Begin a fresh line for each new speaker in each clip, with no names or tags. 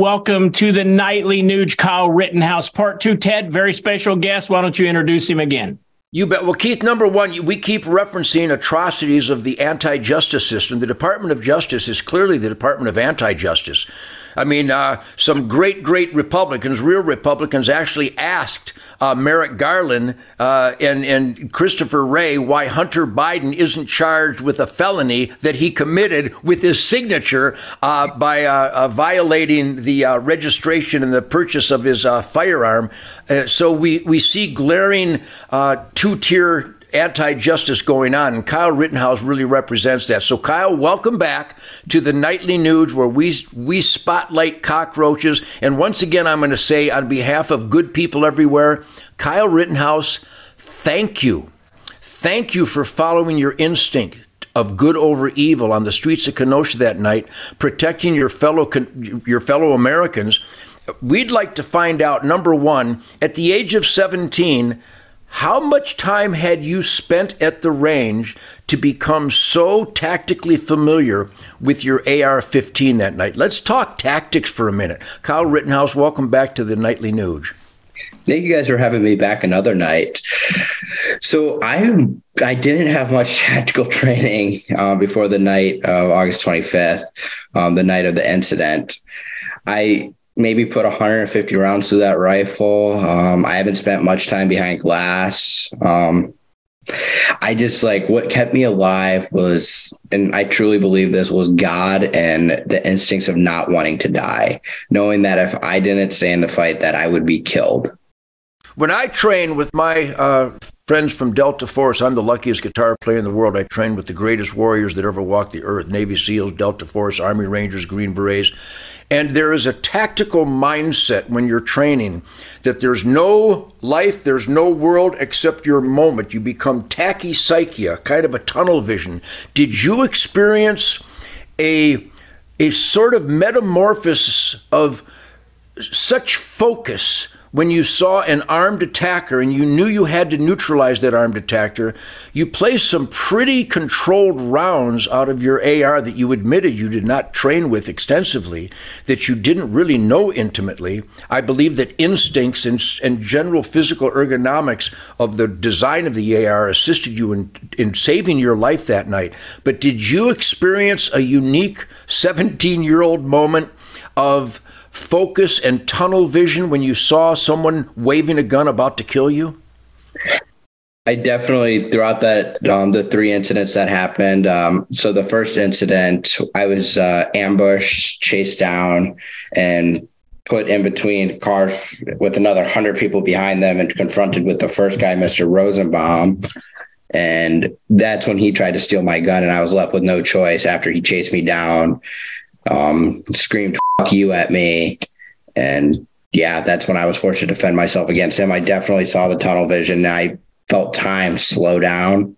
welcome to the nightly Nuge Kyle Rittenhouse part two. Ted, very special guest. Why don't you introduce him again?
You bet. Well, Keith, number one, we keep referencing atrocities of the anti justice system. The Department of Justice is clearly the Department of Anti Justice. I mean, uh, some great, great Republicans, real Republicans, actually asked uh, Merrick Garland uh, and, and Christopher Wray why Hunter Biden isn't charged with a felony that he committed with his signature uh, by uh, uh, violating the registration and the purchase of his firearm. so we, we see glaring two tier anti justice going on. And Kyle Rittenhouse really represents that. So, Kyle, welcome back to the Nightly Nuge where we, we spotlight cockroaches. And once again, I'm going to say, on behalf of good people everywhere, Kyle Rittenhouse, thank you. Thank you for following your instinct of good over evil on the streets of Kenosha that night, protecting your fellow your fellow Americans. We'd like to find out number 1, at the age of 17, how much time had you spent at the range to become so tactically familiar with your AR 15 that night? Let's talk tactics for a minute. Kyle Rittenhouse, welcome back to the Nightly Nuge.
Thank you guys for having me back another night. So I am I didn't have much tactical training uh, before the night of August 25th, um, the night of the incident. I maybe put 150 rounds to that rifle. Um, I haven't spent much time behind glass. Um, I just like what kept me alive was, and I truly believe this was God and the instincts of not wanting to die, knowing that if I didn't stay in the fight, that I would be killed.
When I train with my uh, friends from Delta Force, I'm the luckiest guitar player in the world. I train with the greatest warriors that ever walked the earth Navy SEALs, Delta Force, Army Rangers, Green Berets. And there is a tactical mindset when you're training that there's no life, there's no world except your moment. You become tachypsychia, kind of a tunnel vision. Did you experience a, a sort of metamorphosis of such focus? When you saw an armed attacker and you knew you had to neutralize that armed attacker, you placed some pretty controlled rounds out of your AR that you admitted you did not train with extensively, that you didn't really know intimately. I believe that instincts and, and general physical ergonomics of the design of the AR assisted you in, in saving your life that night. But did you experience a unique 17 year old moment of focus and tunnel vision when you saw someone waving a gun about to kill you?
I definitely throughout that um, the three incidents that happened. Um, so the first incident, I was uh, ambushed, chased down, and put in between cars with another hundred people behind them, and confronted with the first guy, Mr. Rosenbaum. And that's when he tried to steal my gun, and I was left with no choice after he chased me down, um, screamed you at me. And yeah, that's when I was forced to defend myself against him. I definitely saw the tunnel vision. I felt time slow down.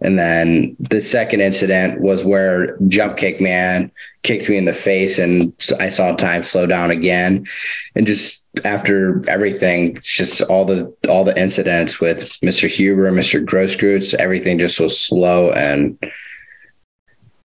And then the second incident was where Jump Kick Man kicked me in the face, and I saw time slow down again. And just after everything, just all the all the incidents with Mr. Huber, Mr. Grosskreutz, everything just was slow and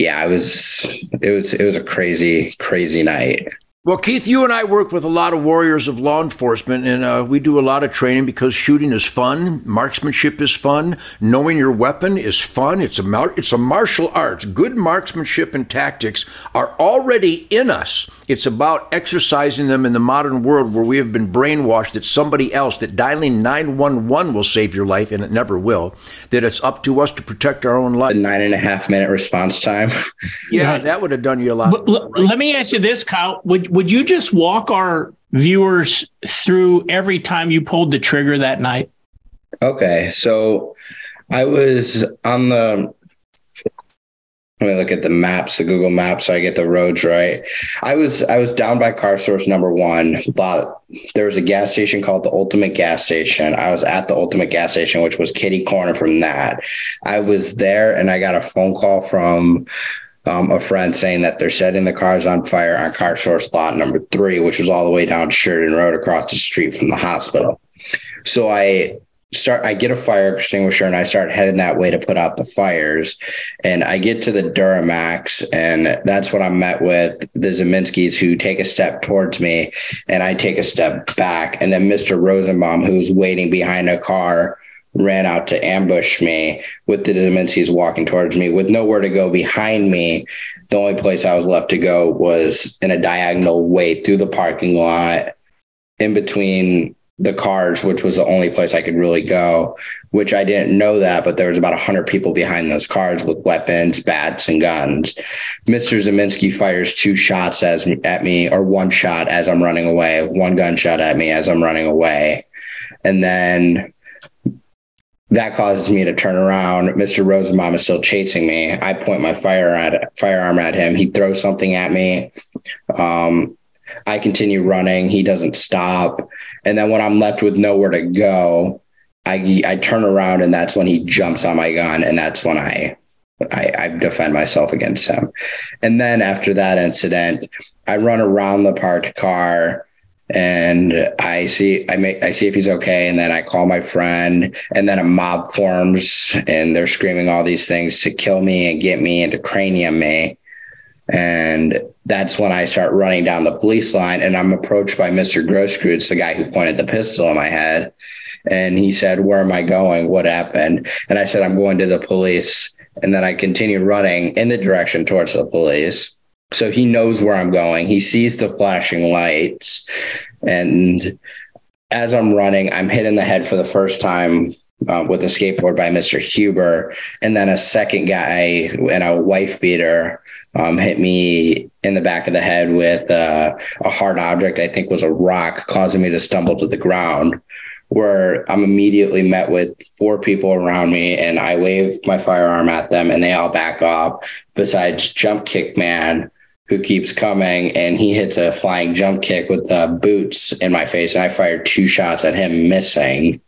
yeah, it was it was it was a crazy crazy night.
Well, Keith, you and I work with a lot of warriors of law enforcement, and uh, we do a lot of training because shooting is fun, marksmanship is fun, knowing your weapon is fun. It's a mar- it's a martial arts. Good marksmanship and tactics are already in us. It's about exercising them in the modern world where we have been brainwashed that somebody else, that dialing 911 will save your life, and it never will. That it's up to us to protect our own life.
A nine and a half minute response time.
yeah, that would have done you a lot.
L- let me ask you this, Kyle. Would would you just walk our viewers through every time you pulled the trigger that night?
Okay, so I was on the. Let me look at the maps, the Google Maps, so I get the roads right. I was I was down by car source number one. Lot there was a gas station called the Ultimate Gas Station. I was at the Ultimate Gas Station, which was kitty corner from that. I was there, and I got a phone call from um, a friend saying that they're setting the cars on fire on car source lot number three, which was all the way down Sheridan Road across the street from the hospital. So I start I get a fire extinguisher and I start heading that way to put out the fires. And I get to the Duramax and that's what I'm met with the Ziminskis who take a step towards me and I take a step back. And then Mr. Rosenbaum, who's waiting behind a car, ran out to ambush me with the Ziminskis walking towards me with nowhere to go behind me. The only place I was left to go was in a diagonal way through the parking lot in between the cars, which was the only place I could really go, which I didn't know that, but there was about 100 people behind those cars with weapons, bats, and guns. Mr. Ziminski fires two shots as at me, or one shot as I'm running away, one gunshot at me as I'm running away. And then that causes me to turn around. Mr. Rosenbaum is still chasing me. I point my fire at, firearm at him. He throws something at me. Um, I continue running. He doesn't stop. And then when I'm left with nowhere to go, I I turn around and that's when he jumps on my gun, and that's when I I, I defend myself against him. And then after that incident, I run around the parked car and I see I make I see if he's okay, and then I call my friend, and then a mob forms, and they're screaming all these things to kill me and get me and to cranium me. And that's when I start running down the police line and I'm approached by Mr. Grosskreutz, the guy who pointed the pistol in my head. And he said, Where am I going? What happened? And I said, I'm going to the police. And then I continue running in the direction towards the police. So he knows where I'm going. He sees the flashing lights. And as I'm running, I'm hit in the head for the first time uh, with a skateboard by Mr. Huber. And then a second guy and a wife beater um, hit me in the back of the head with uh, a hard object, I think was a rock, causing me to stumble to the ground. Where I'm immediately met with four people around me, and I wave my firearm at them, and they all back off. Besides Jump Kick Man, who keeps coming, and he hits a flying jump kick with the boots in my face, and I fired two shots at him, missing.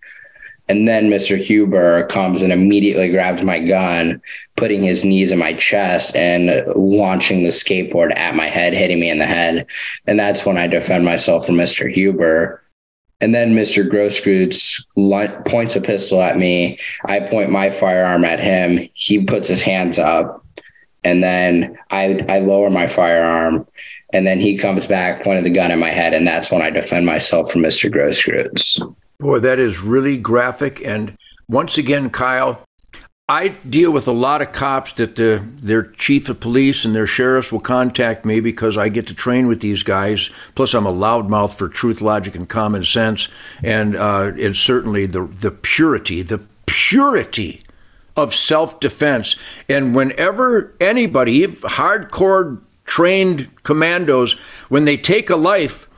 And then Mr. Huber comes and immediately grabs my gun, putting his knees in my chest and launching the skateboard at my head, hitting me in the head. And that's when I defend myself from Mr. Huber. And then Mr. Grosskreutz points a pistol at me. I point my firearm at him. He puts his hands up. And then I, I lower my firearm. And then he comes back, pointing the gun at my head. And that's when I defend myself from Mr. Grosskreutz.
Boy, that is really graphic. And once again, Kyle, I deal with a lot of cops that the, their chief of police and their sheriffs will contact me because I get to train with these guys. Plus, I'm a loudmouth for truth, logic, and common sense. And uh, it's certainly the, the purity, the purity of self defense. And whenever anybody, hardcore trained commandos, when they take a life,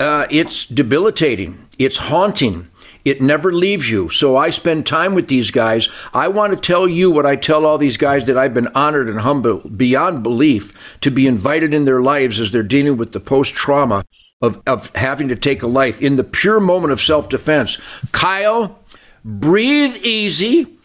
uh, it's debilitating, it's haunting. It never leaves you. So I spend time with these guys. I want to tell you what I tell all these guys that I've been honored and humbled beyond belief to be invited in their lives as they're dealing with the post trauma of, of having to take a life in the pure moment of self defense. Kyle, breathe easy.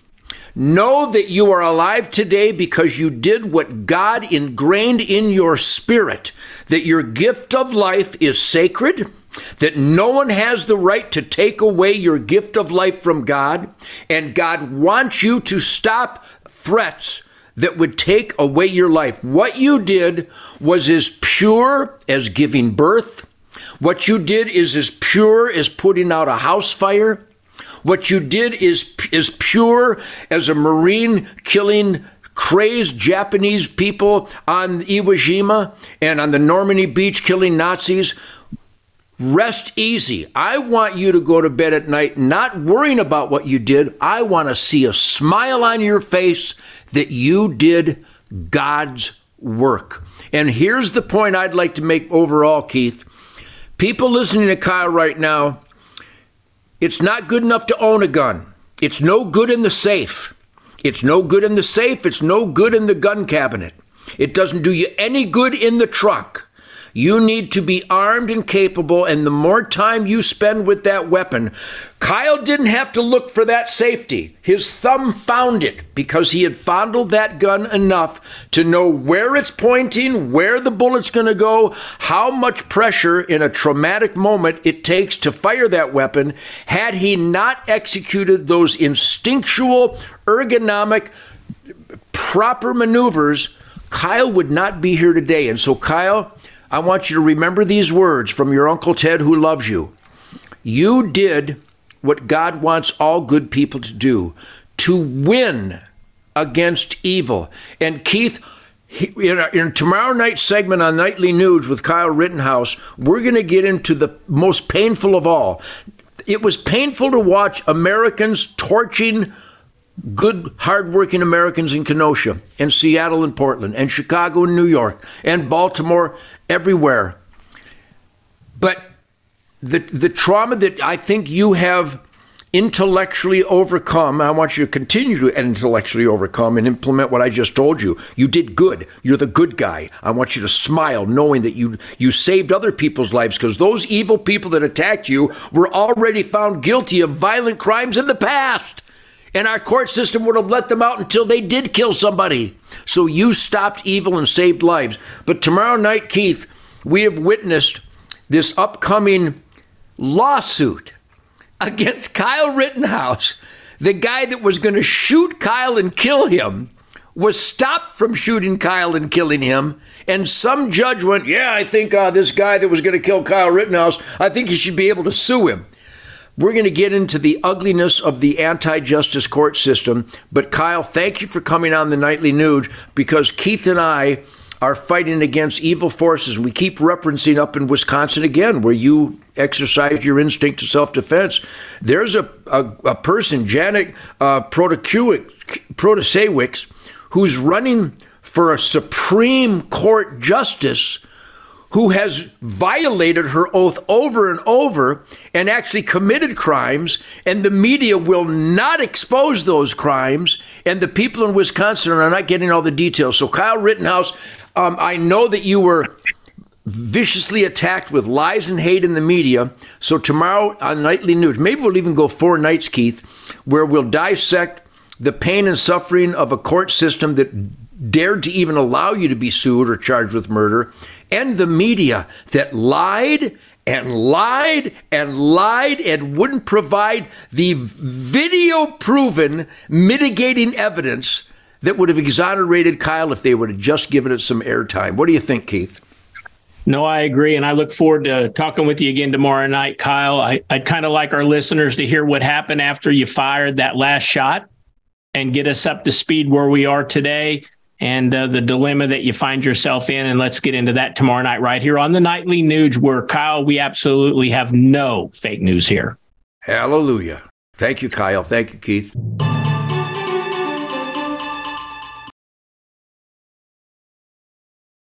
Know that you are alive today because you did what God ingrained in your spirit, that your gift of life is sacred that no one has the right to take away your gift of life from God, and God wants you to stop threats that would take away your life. What you did was as pure as giving birth. What you did is as pure as putting out a house fire. What you did is as pure as a Marine killing crazed Japanese people on Iwo Jima and on the Normandy beach killing Nazis. Rest easy. I want you to go to bed at night not worrying about what you did. I want to see a smile on your face that you did God's work. And here's the point I'd like to make overall, Keith. People listening to Kyle right now, it's not good enough to own a gun. It's no good in the safe. It's no good in the safe. It's no good in the gun cabinet. It doesn't do you any good in the truck. You need to be armed and capable, and the more time you spend with that weapon, Kyle didn't have to look for that safety. His thumb found it because he had fondled that gun enough to know where it's pointing, where the bullet's going to go, how much pressure in a traumatic moment it takes to fire that weapon. Had he not executed those instinctual, ergonomic, proper maneuvers, Kyle would not be here today. And so, Kyle, I want you to remember these words from your Uncle Ted who loves you. You did what God wants all good people to do to win against evil. And Keith, in, our, in tomorrow night's segment on Nightly Nuge with Kyle Rittenhouse, we're going to get into the most painful of all. It was painful to watch Americans torching good, hardworking Americans in Kenosha and Seattle and Portland and Chicago and New York and Baltimore, everywhere. But the, the trauma that I think you have intellectually overcome, I want you to continue to intellectually overcome and implement what I just told you. You did good. You're the good guy. I want you to smile knowing that you you saved other people's lives because those evil people that attacked you were already found guilty of violent crimes in the past and our court system would have let them out until they did kill somebody. So you stopped evil and saved lives. But tomorrow night, Keith, we have witnessed this upcoming lawsuit against Kyle Rittenhouse. The guy that was going to shoot Kyle and kill him was stopped from shooting Kyle and killing him. And some judge went, Yeah, I think uh, this guy that was going to kill Kyle Rittenhouse, I think he should be able to sue him. We're going to get into the ugliness of the anti justice court system. But Kyle, thank you for coming on the Nightly Nuge because Keith and I are fighting against evil forces. We keep referencing up in Wisconsin again, where you exercise your instinct of self defense. There's a, a, a person, Janet uh, Protasiewicz, who's running for a Supreme Court justice who has violated her oath over and over and actually committed crimes, and the media will not expose those crimes, and the people in Wisconsin are not getting all the details. So, Kyle Rittenhouse, um, I know that you were viciously attacked with lies and hate in the media. So, tomorrow on Nightly Nuge, maybe we'll even go four nights, Keith, where we'll dissect the pain and suffering of a court system that dared to even allow you to be sued or charged with murder and the media that lied and lied and lied and wouldn't provide the video proven mitigating evidence that would have exonerated Kyle if they would have just given it some airtime. What do you think, Keith?
No, I agree. And I look forward to talking with you again tomorrow night, Kyle. I, would kind of like our listeners to hear what happened after you fired that last shot and get us up to speed where we are today and uh, the dilemma that you find yourself in. And let's get into that tomorrow night, right here on the Nightly Nuge, where Kyle, we absolutely have no fake news here.
Hallelujah. Thank you, Kyle. Thank you, Keith.